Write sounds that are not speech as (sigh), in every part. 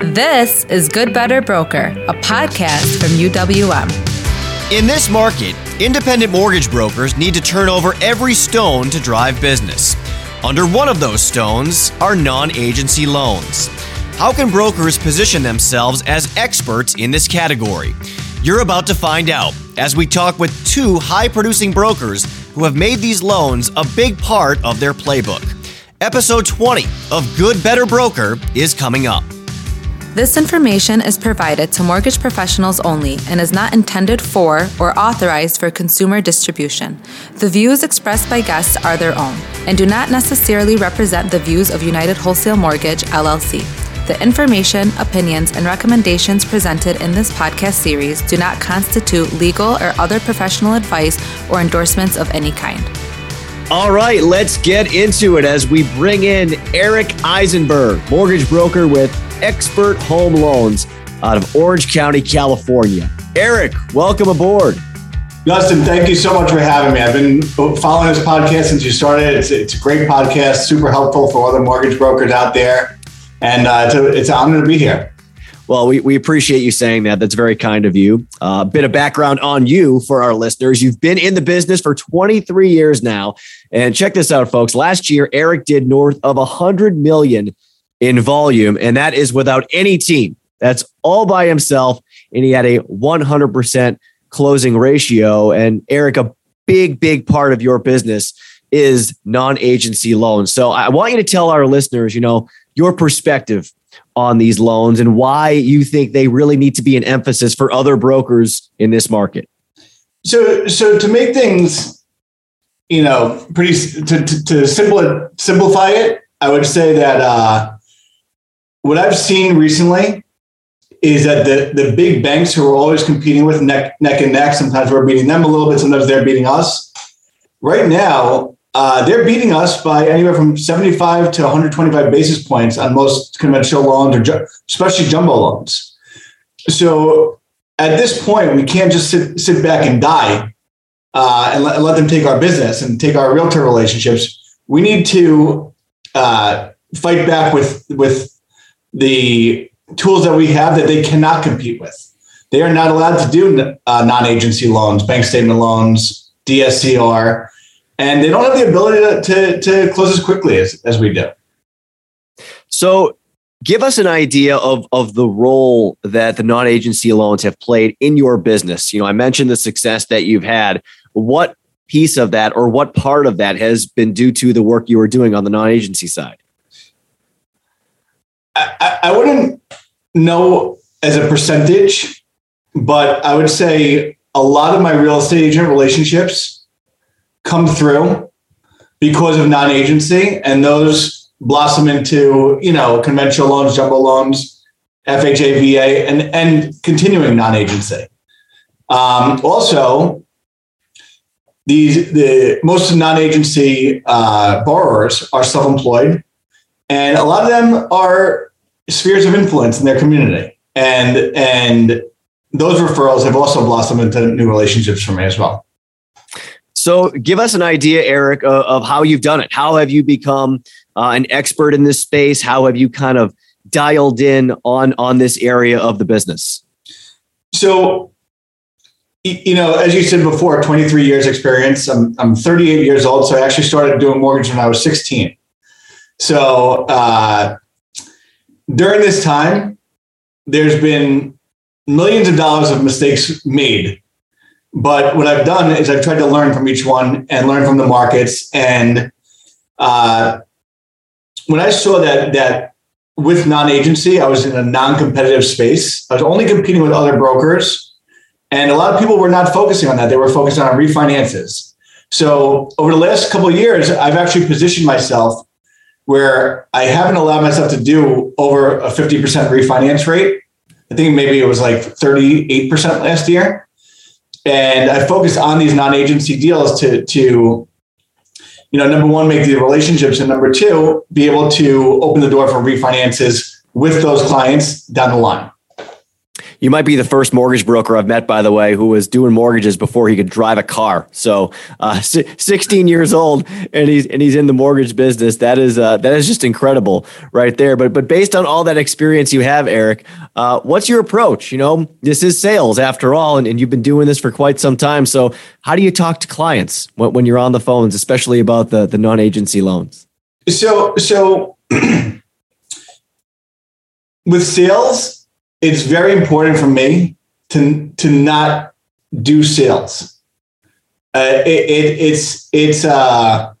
This is Good Better Broker, a podcast from UWM. In this market, independent mortgage brokers need to turn over every stone to drive business. Under one of those stones are non agency loans. How can brokers position themselves as experts in this category? You're about to find out as we talk with two high producing brokers who have made these loans a big part of their playbook. Episode 20 of Good Better Broker is coming up. This information is provided to mortgage professionals only and is not intended for or authorized for consumer distribution. The views expressed by guests are their own and do not necessarily represent the views of United Wholesale Mortgage, LLC. The information, opinions, and recommendations presented in this podcast series do not constitute legal or other professional advice or endorsements of any kind. All right, let's get into it as we bring in Eric Eisenberg, mortgage broker with Expert Home Loans out of Orange County, California. Eric, welcome aboard. Justin, thank you so much for having me. I've been following this podcast since you started. It's, it's a great podcast, super helpful for other mortgage brokers out there. And uh, it's, a, it's an honor to be here. Well, we, we appreciate you saying that. That's very kind of you. A uh, bit of background on you for our listeners. You've been in the business for 23 years now. And check this out, folks. Last year, Eric did north of 100 million in volume, and that is without any team. That's all by himself. And he had a 100% closing ratio. And Eric, a big, big part of your business is non agency loans. So I want you to tell our listeners, you know, your perspective on these loans and why you think they really need to be an emphasis for other brokers in this market. So, so to make things, you know, pretty to, to, to simplify it, I would say that uh, what I've seen recently is that the the big banks who are always competing with neck neck and neck, sometimes we're beating them a little bit, sometimes they're beating us. Right now, uh, they're beating us by anywhere from 75 to 125 basis points on most conventional loans, or ju- especially jumbo loans. So at this point, we can't just sit sit back and die uh, and, let, let, them take our business and take our realtor relationships. We need to uh, fight back with with the tools that we have that they cannot compete with. They are not allowed to do uh, non-agency loans, bank statement loans, DSCR, and they don't have the ability to, to, to close as quickly as, as we do. So give us an idea of, of the role that the non-agency loans have played in your business. You know, I mentioned the success that you've had. What piece of that or what part of that has been due to the work you were doing on the non-agency side? I, I wouldn't know as a percentage, but I would say a lot of my real estate agent relationships come through because of non-agency and those blossom into, you know, conventional loans, jumbo loans, FHA, VA, and, and continuing non-agency. Um, also, these the most non-agency uh, borrowers are self-employed, and a lot of them are spheres of influence in their community. And and those referrals have also blossomed into new relationships for me as well. So, give us an idea, Eric, of, of how you've done it. How have you become uh, an expert in this space? How have you kind of dialed in on on this area of the business? So, you know, as you said before, 23 years experience. I'm I'm 38 years old, so I actually started doing mortgage when I was 16. So, uh, during this time, there's been millions of dollars of mistakes made. But what I've done is I've tried to learn from each one and learn from the markets. And uh, when I saw that that with non-agency, I was in a non-competitive space. I was only competing with other brokers, and a lot of people were not focusing on that. They were focused on refinances. So over the last couple of years, I've actually positioned myself where I haven't allowed myself to do over a 50% refinance rate. I think maybe it was like 38% last year. And I focused on these non-agency deals to, to, you know, number one, make the relationships, and number two, be able to open the door for refinances with those clients down the line. You might be the first mortgage broker I've met, by the way, who was doing mortgages before he could drive a car. So, uh, (laughs) 16 years old, and he's and he's in the mortgage business. That is uh, that is just incredible, right there. But but based on all that experience you have, Eric, uh, what's your approach? You know, this is sales after all, and, and you've been doing this for quite some time. So, how do you talk to clients when, when you're on the phones, especially about the the non agency loans? So so. (clears throat) with sales, it's very important for me to to not do sales. Uh, it, it, it's it's uh,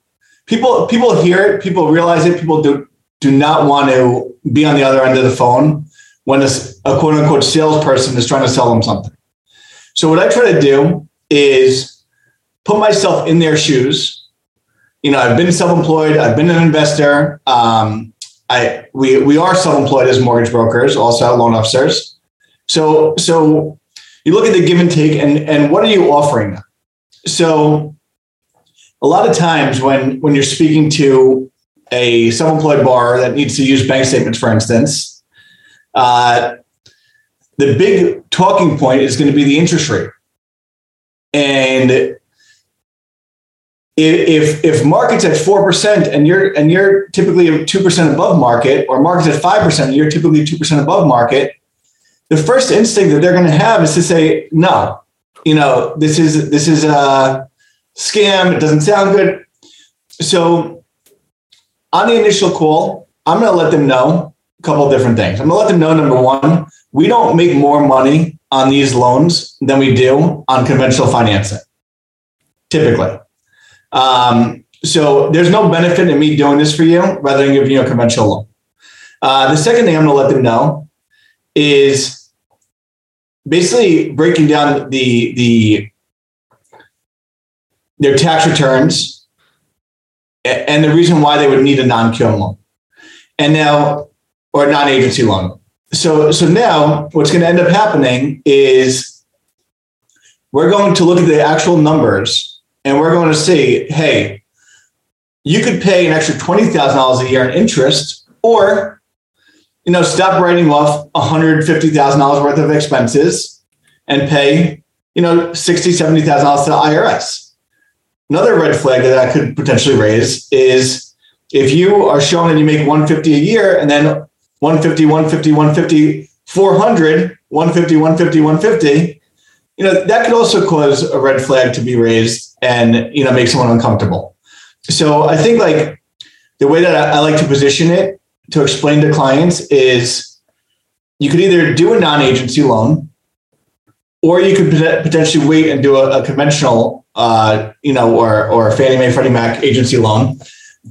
people people hear it, people realize it, people do do not want to be on the other end of the phone when a, a quote unquote salesperson is trying to sell them something. So what I try to do is put myself in their shoes. You know, I've been self-employed, I've been an investor. Um, I we we are self-employed as mortgage brokers, also loan officers. So so you look at the give and take and and what are you offering? So a lot of times when when you're speaking to a self-employed borrower that needs to use bank statements, for instance, uh, the big talking point is going to be the interest rate. And if if market's at four percent and you're and you're typically two percent above market, or market's at five percent and you're typically two percent above market, the first instinct that they're going to have is to say, "No, you know, this is this is a scam. It doesn't sound good." So, on the initial call, I'm going to let them know a couple different things. I'm going to let them know number one, we don't make more money on these loans than we do on conventional financing, typically. Um, so there's no benefit in me doing this for you rather than giving you a conventional loan. Uh, the second thing I'm going to let them know is basically breaking down the the their tax returns and the reason why they would need a non-QM loan, and now or non-agency loan. So so now what's going to end up happening is we're going to look at the actual numbers and we're going to see, hey, you could pay an extra $20,000 a year in interest or, you know, stop writing off $150,000 worth of expenses and pay, you know, $60,000, $70,000 to the IRS. Another red flag that I could potentially raise is if you are showing that you make 150 a year and then 150, 150, 150, 400, 150, 150, 150, you know, that could also cause a red flag to be raised and you know make someone uncomfortable. So I think like the way that I, I like to position it to explain to clients is you could either do a non-agency loan or you could potentially wait and do a, a conventional, uh, you know, or or Fannie Mae, Freddie Mac agency loan.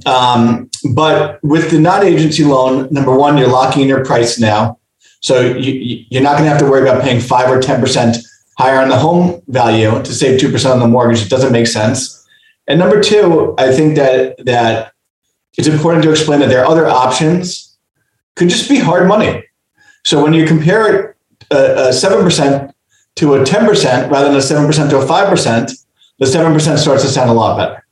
Um, but with the non-agency loan, number one, you're locking in your price now, so you, you're not going to have to worry about paying five or ten percent higher on the home value to save 2% on the mortgage. It doesn't make sense. And number two, I think that that it's important to explain that there are other options could just be hard money. So when you compare a, a 7% to a 10% rather than a 7% to a 5%, the 7% starts to sound a lot better.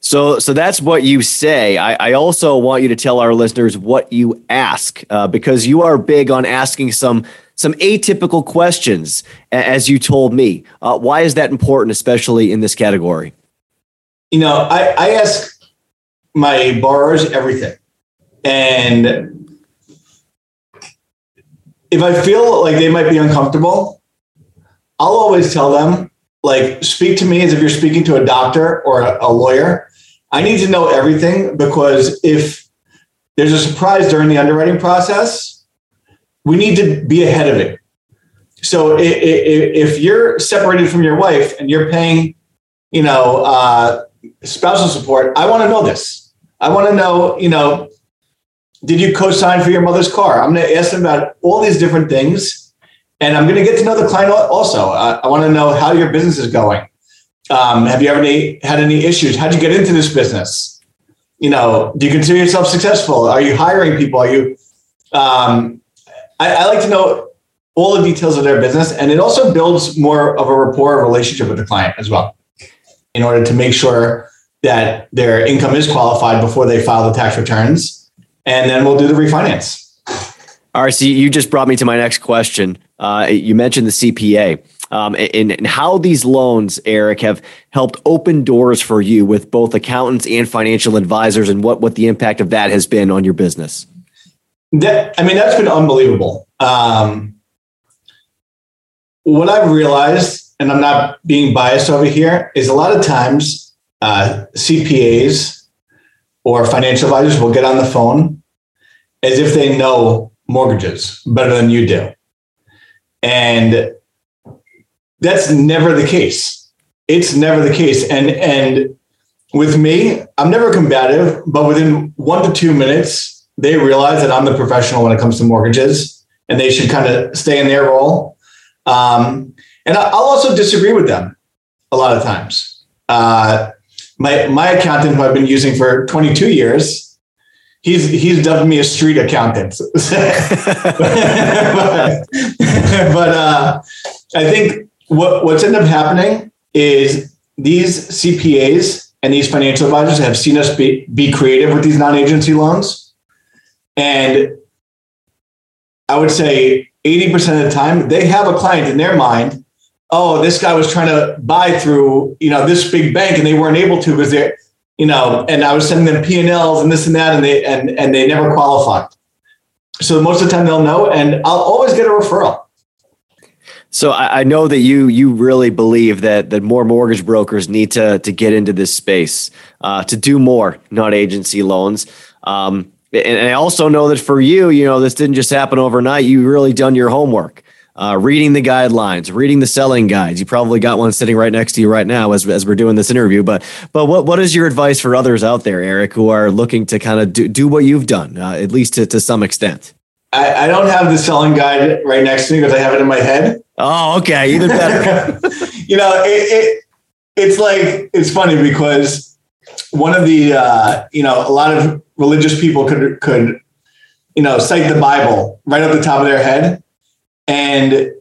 So, so that's what you say. I, I, also want you to tell our listeners what you ask, uh, because you are big on asking some some atypical questions, as you told me. Uh, why is that important, especially in this category? You know, I, I ask my borrowers everything. And if I feel like they might be uncomfortable, I'll always tell them, like, speak to me as if you're speaking to a doctor or a, a lawyer. I need to know everything because if there's a surprise during the underwriting process, we need to be ahead of it. So if you're separated from your wife and you're paying, you know, uh, spousal support, I want to know this. I want to know, you know, did you co-sign for your mother's car? I'm going to ask them about all these different things, and I'm going to get to know the client also. I, want to know how your business is going. Um, have you ever had any issues? How'd you get into this business? You know, do you consider yourself successful? Are you hiring people? Are you um, I, I like to know all the details of their business, and it also builds more of a rapport relationship with the client as well, in order to make sure that their income is qualified before they file the tax returns, and then we'll do the refinance. Eric, you just brought me to my next question. Uh, you mentioned the CPA um, and, and, how these loans, Eric, have helped open doors for you with both accountants and financial advisors, and what what the impact of that has been on your business. That, I mean, that's been unbelievable. Um, what I've realized, and I'm not being biased over here, is a lot of times uh, CPAs or financial advisors will get on the phone as if they know mortgages better than you do. And that's never the case. It's never the case. And and with me, I'm never combative, but within one to two minutes, they realize that I'm the professional when it comes to mortgages, and they should kind of stay in their role. Um, and I'll also disagree with them a lot of times. Uh, my my accountant, who I've been using for 22 years, he's he's dubbed me a street accountant. (laughs) but, (laughs) but uh, I think what what's ended up happening is these CPAs and these financial advisors have seen us be, be creative with these non-agency loans. And I would say 80% of the time they have a client in their mind. Oh, this guy was trying to buy through, you know, this big bank and they weren't able to because they're, you know, and I was sending them P&Ls and this and that and they and and they never qualified. So most of the time they'll know and I'll always get a referral. So I, I, know that you you really believe that that more mortgage brokers need to to get into this space uh, to do more non agency loans. Um, and I also know that for you, you know, this didn't just happen overnight. You really done your homework, uh, reading the guidelines, reading the selling guides. You probably got one sitting right next to you right now as, as we're doing this interview. But but what what is your advice for others out there, Eric, who are looking to kind of do, do what you've done, uh, at least to, to some extent? I, I don't have the selling guide right next to me because I have it in my head. Oh, okay, even better. (laughs) you know, it, it, it's like it's funny because one of the uh, you know a lot of religious people could could you know cite the Bible right off the top of their head, and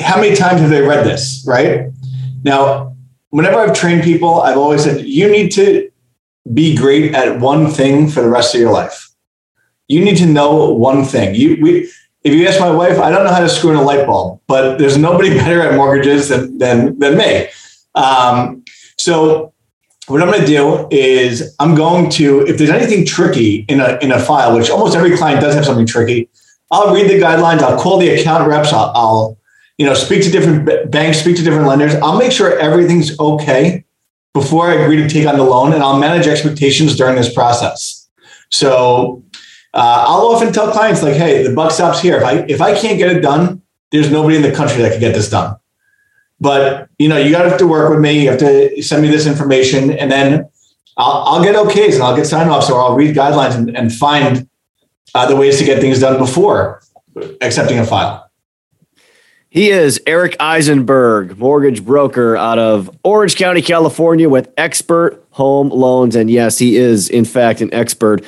how many times have they read this? Right now, whenever I've trained people, I've always said you need to be great at one thing for the rest of your life. You need to know one thing. You we if you ask my wife, I don't know how to screw in a light bulb, but there's nobody (laughs) better at mortgages than than, than me. Um, so what I'm going to do is I'm going to, if there's anything tricky in a in a file, which almost every client does have something tricky, I'll read the guidelines. I'll call the account reps. I'll, I'll you know speak to different banks, speak to different lenders. I'll make sure everything's okay before I agree to take on the loan, and I'll manage expectations during this process. So uh, I'll often tell clients like, "Hey, the buck stops here. If I if I can't get it done, there's nobody in the country that can get this done." But you know, you got to have to work with me. You have to send me this information, and then I'll, I'll get okays and I'll get sign offs, or I'll read guidelines and, and find the ways to get things done before accepting a file. He is Eric Eisenberg, mortgage broker out of Orange County, California, with expert home loans. And yes, he is, in fact, an expert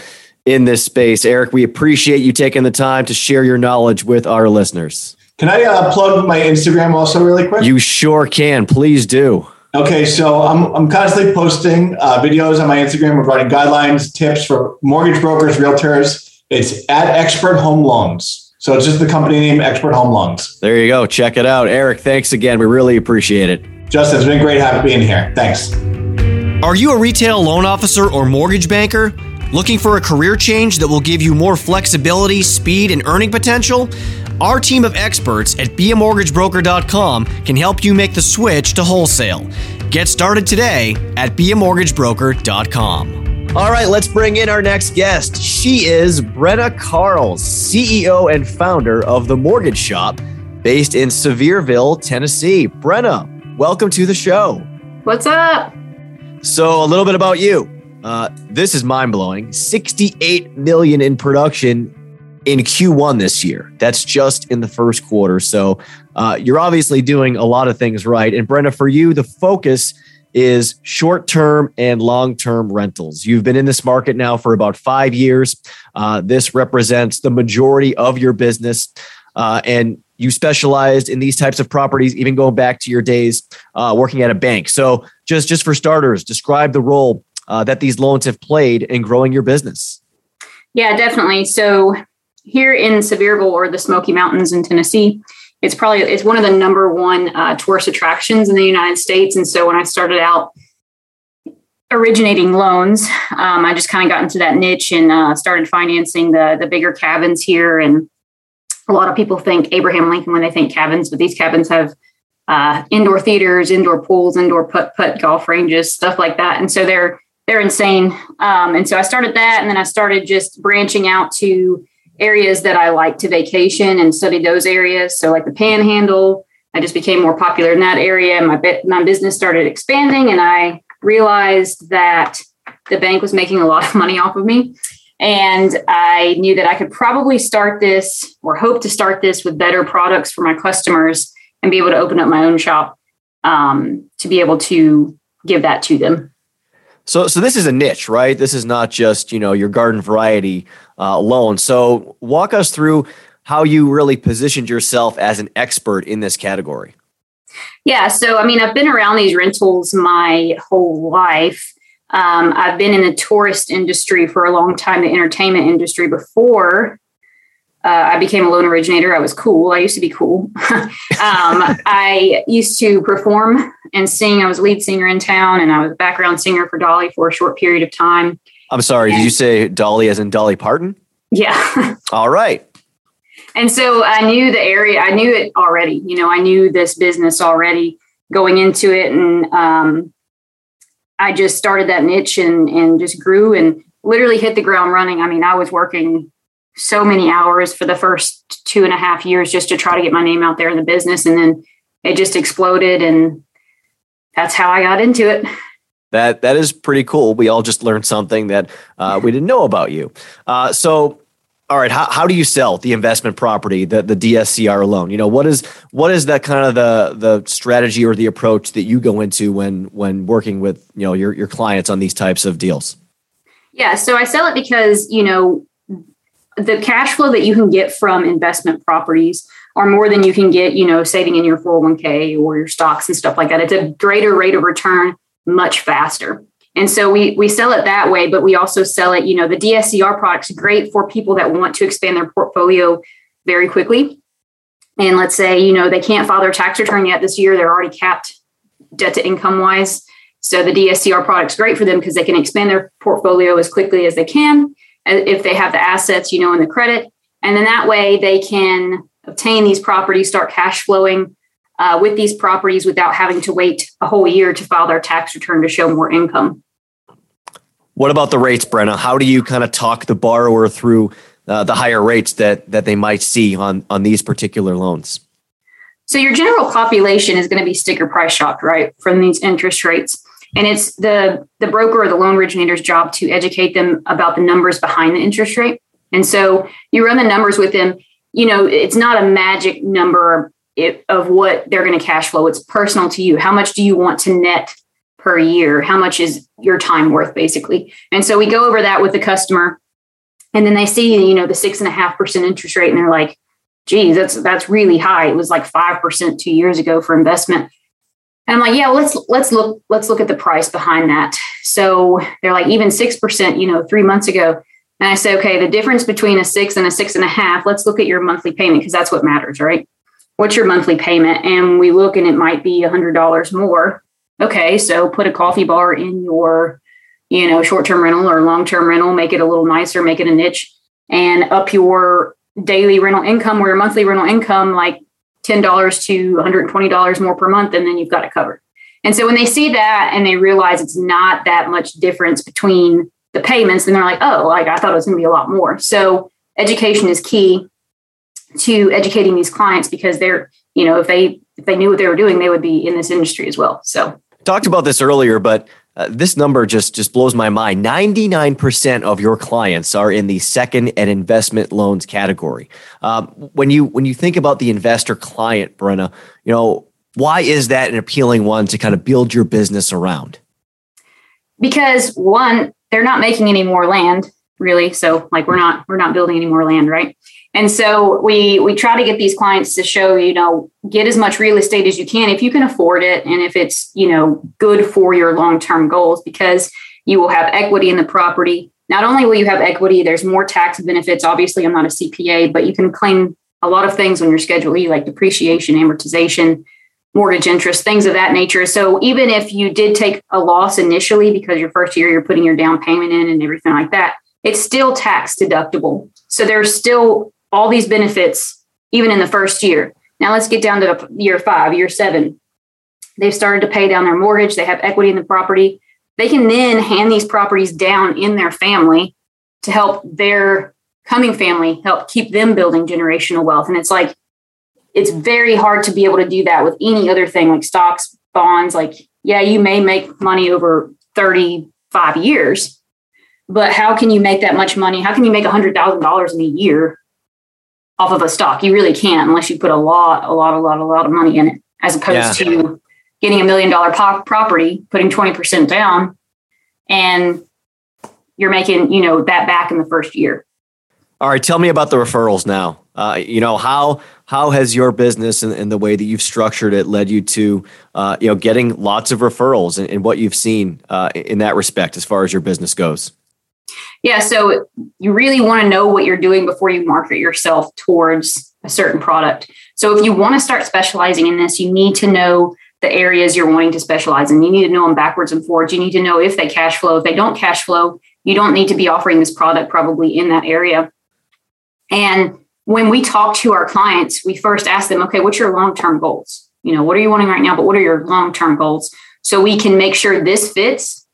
in this space. Eric, we appreciate you taking the time to share your knowledge with our listeners. Can I uh, plug my Instagram also really quick? You sure can. Please do. Okay, so I'm, I'm constantly posting uh, videos on my Instagram regarding guidelines, tips for mortgage brokers, realtors. It's at Expert Home Loans. So it's just the company name, Expert Home Loans. There you go. Check it out. Eric, thanks again. We really appreciate it. Justin, it's been great having being here. Thanks. Are you a retail loan officer or mortgage banker? Looking for a career change that will give you more flexibility, speed, and earning potential? Our team of experts at beamortgagebroker.com can help you make the switch to wholesale. Get started today at beamortgagebroker.com. All right, let's bring in our next guest. She is Brenna Carls, CEO and founder of The Mortgage Shop, based in Sevierville, Tennessee. Brenna, welcome to the show. What's up? So, a little bit about you. Uh, this is mind blowing. 68 million in production in Q1 this year. That's just in the first quarter. So uh, you're obviously doing a lot of things right. And Brenna, for you, the focus is short term and long term rentals. You've been in this market now for about five years. Uh, this represents the majority of your business. Uh, and you specialized in these types of properties, even going back to your days uh, working at a bank. So, just just for starters, describe the role uh, that these loans have played in growing your business? Yeah, definitely. So here in Sevierville or the Smoky Mountains in Tennessee, it's probably it's one of the number one uh, tourist attractions in the United States. And so when I started out originating loans, um, I just kind of got into that niche and uh, started financing the the bigger cabins here. And a lot of people think Abraham Lincoln when they think cabins, but these cabins have uh, indoor theaters, indoor pools, indoor putt putt golf ranges, stuff like that. And so they're they're insane. Um, and so I started that, and then I started just branching out to areas that I like to vacation and study those areas. So like the Panhandle, I just became more popular in that area. My my business started expanding, and I realized that the bank was making a lot of money off of me. And I knew that I could probably start this or hope to start this with better products for my customers and be able to open up my own shop um, to be able to give that to them. So, so this is a niche, right? This is not just you know your garden variety uh, loan. So, walk us through how you really positioned yourself as an expert in this category. Yeah, so I mean, I've been around these rentals my whole life. Um, I've been in the tourist industry for a long time, the entertainment industry before uh, I became a loan originator. I was cool. I used to be cool. (laughs) um, I used to perform and sing. I was lead singer in town, and I was a background singer for Dolly for a short period of time. I'm sorry. And, did you say Dolly as in Dolly Parton? Yeah. (laughs) All right. And so I knew the area. I knew it already. You know, I knew this business already going into it, and um, I just started that niche and and just grew and literally hit the ground running. I mean, I was working so many hours for the first two and a half years just to try to get my name out there in the business. And then it just exploded. And that's how I got into it. That that is pretty cool. We all just learned something that uh, we didn't know about you. Uh, so, all right, how, how do you sell the investment property, the the DSCR loan? You know, what is what is that kind of the the strategy or the approach that you go into when when working with you know your your clients on these types of deals? Yeah, so I sell it because you know the cash flow that you can get from investment properties are more than you can get, you know, saving in your 401k or your stocks and stuff like that. It's a greater rate of return much faster. And so we we sell it that way, but we also sell it, you know, the DSCR product's great for people that want to expand their portfolio very quickly. And let's say, you know, they can't file their tax return yet this year, they're already capped debt to income wise. So the DSCR product's great for them because they can expand their portfolio as quickly as they can if they have the assets, you know, and the credit. And then that way they can obtain these properties, start cash flowing uh, with these properties without having to wait a whole year to file their tax return to show more income. What about the rates, Brenna? How do you kind of talk the borrower through uh, the higher rates that that they might see on on these particular loans? So your general population is going to be sticker price shocked, right, from these interest rates and it's the the broker or the loan originator's job to educate them about the numbers behind the interest rate. And so you run the numbers with them you know it's not a magic number of what they're going to cash flow. It's personal to you. How much do you want to net per year? How much is your time worth basically? And so we go over that with the customer and then they see you know the six and a half percent interest rate and they're like geez that's that's really high. It was like five percent two years ago for investment and I'm like, yeah, let's let's look let's look at the price behind that. So they're like, even six percent, you know, three months ago. And I say, okay, the difference between a six and a six and a half. Let's look at your monthly payment because that's what matters, right? What's your monthly payment? And we look, and it might be a hundred dollars more. Okay, so put a coffee bar in your, you know, short term rental or long term rental. Make it a little nicer. Make it a niche, and up your daily rental income or your monthly rental income like $10 to $120 more per month, and then you've got it covered. And so when they see that and they realize it's not that much difference between the payments, then they're like, oh, like I thought it was going to be a lot more. So education is key to educating these clients because they're, you know, if they if they knew what they were doing, they would be in this industry as well. So talked about this earlier, but uh, this number just just blows my mind. 99% of your clients are in the second and investment loans category. Um, when you when you think about the investor client, Brenna, you know, why is that an appealing one to kind of build your business around? Because one, they're not making any more land, really. So like we're not we're not building any more land, right? And so we we try to get these clients to show, you know, get as much real estate as you can if you can afford it and if it's, you know, good for your long-term goals because you will have equity in the property. not only will you have equity, there's more tax benefits. Obviously, I'm not a CPA, but you can claim a lot of things on your Schedule E, like depreciation, amortization, mortgage interest, things of that nature. So even if you did take a loss initially because your first year you're putting your down payment in and everything like that, it's still tax deductible. So there's still all these benefits even in the first year. Now let's get down to year five, year seven. They've started to pay down their mortgage, they have equity in the property. They can then hand these properties down in their family to help their coming family help keep them building generational wealth. And it's like, it's very hard to be able to do that with any other thing like stocks, bonds. Like, yeah, you may make money over 35 years, but how can you make that much money? How can you make $100,000 in a year off of a stock? You really can't unless you put a lot, a lot, a lot, a lot of money in it, as opposed yeah. to getting a million dollar po- property, putting 20% down, and you're making, you know, that back in the first year. All right, tell me about the referrals now. Uh, you know how how has your business and, and, the way that you've structured it led you to uh, you know getting lots of referrals and, and what you've seen uh, in that respect as far as your business goes? Yeah, so you really want to know what you're doing before you market yourself towards a certain product. So if you want to start specializing in this, you need to know the areas you're wanting to specialize in. You need to know them backwards and forwards. You need to know if they cash flow. If they don't cash flow, you don't need to be offering this product probably in that area. And when we talk to our clients, we first ask them, okay, what's your long term goals? You know, what are you wanting right now, but what are your long term goals? So we can make sure this fits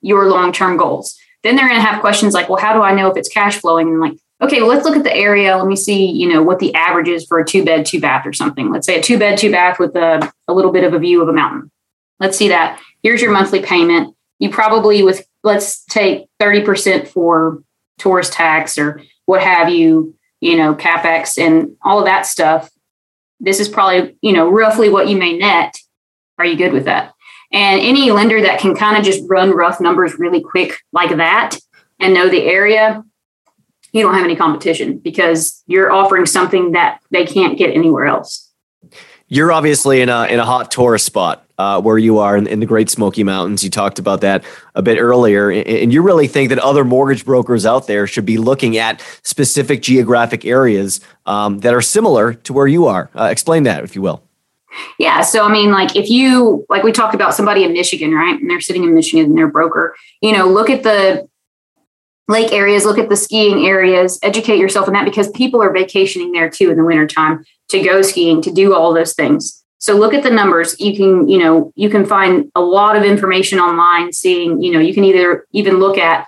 your long term goals. Then they're going to have questions like, well, how do I know if it's cash flowing? And like, okay, well, let's look at the area. Let me see, you know, what the average is for a two bed, two bath or something. Let's say a two bed, two bath with a, a little bit of a view of a mountain. Let's see that. Here's your monthly payment. You probably with let's take 30% for tourist tax or what have you, you know, capex and all of that stuff. This is probably, you know, roughly what you may net. Are you good with that? And any lender that can kind of just run rough numbers really quick like that and know the area, you don't have any competition because you're offering something that they can't get anywhere else. You're obviously in a in a hot tourist spot uh, where you are in, in, the Great Smoky Mountains. You talked about that a bit earlier, and you really think that other mortgage brokers out there should be looking at specific geographic areas um, that are similar to where you are. Uh, explain that, if you will. Yeah. So, I mean, like if you, like we talked about somebody in Michigan, right? And they're sitting in Michigan and they're broker, you know, look at the lake areas, look at the skiing areas, educate yourself in that because people are vacationing there too in the wintertime to go skiing, to do all those things. So look at the numbers. You can, you know, you can find a lot of information online seeing, you know, you can either even look at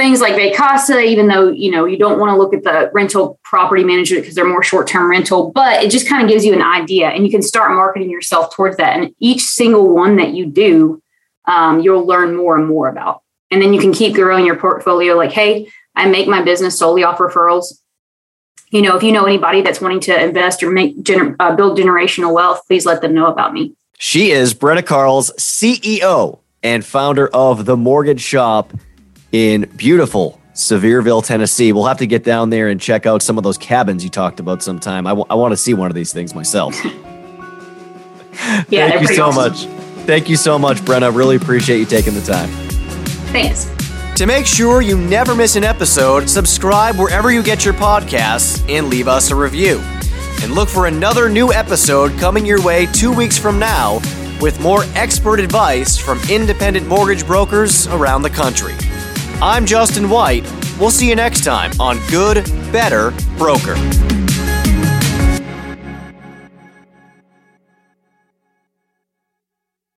things like Vacasa, even though, you know, you don't want to look at the rental property management because they're more short-term rental, but it just kind of gives you an idea and you can start marketing yourself towards that. And each single one that you do, um, you'll learn more and more about. And then you can keep growing your portfolio like, hey, I make my business solely off referrals. You know, if you know anybody that's wanting to invest or make gener- uh, build generational wealth, please let them know about me. She is Brenna Carls, CEO and founder of the Mortgage Shop in beautiful Sevierville, Tennessee. We'll have to get down there and check out some of those cabins you talked about sometime. I, w- I want to see one of these things myself. (laughs) yeah, Thank you so awesome. much. Thank you so much, Brenna. Really appreciate you taking the time. Thanks. To make sure you never miss an episode, subscribe wherever you get your podcasts and leave us a review. And look for another new episode coming your way two weeks from now with more expert advice from independent mortgage brokers around the country. I'm Justin White. We'll see you next time on Good, Better Broker.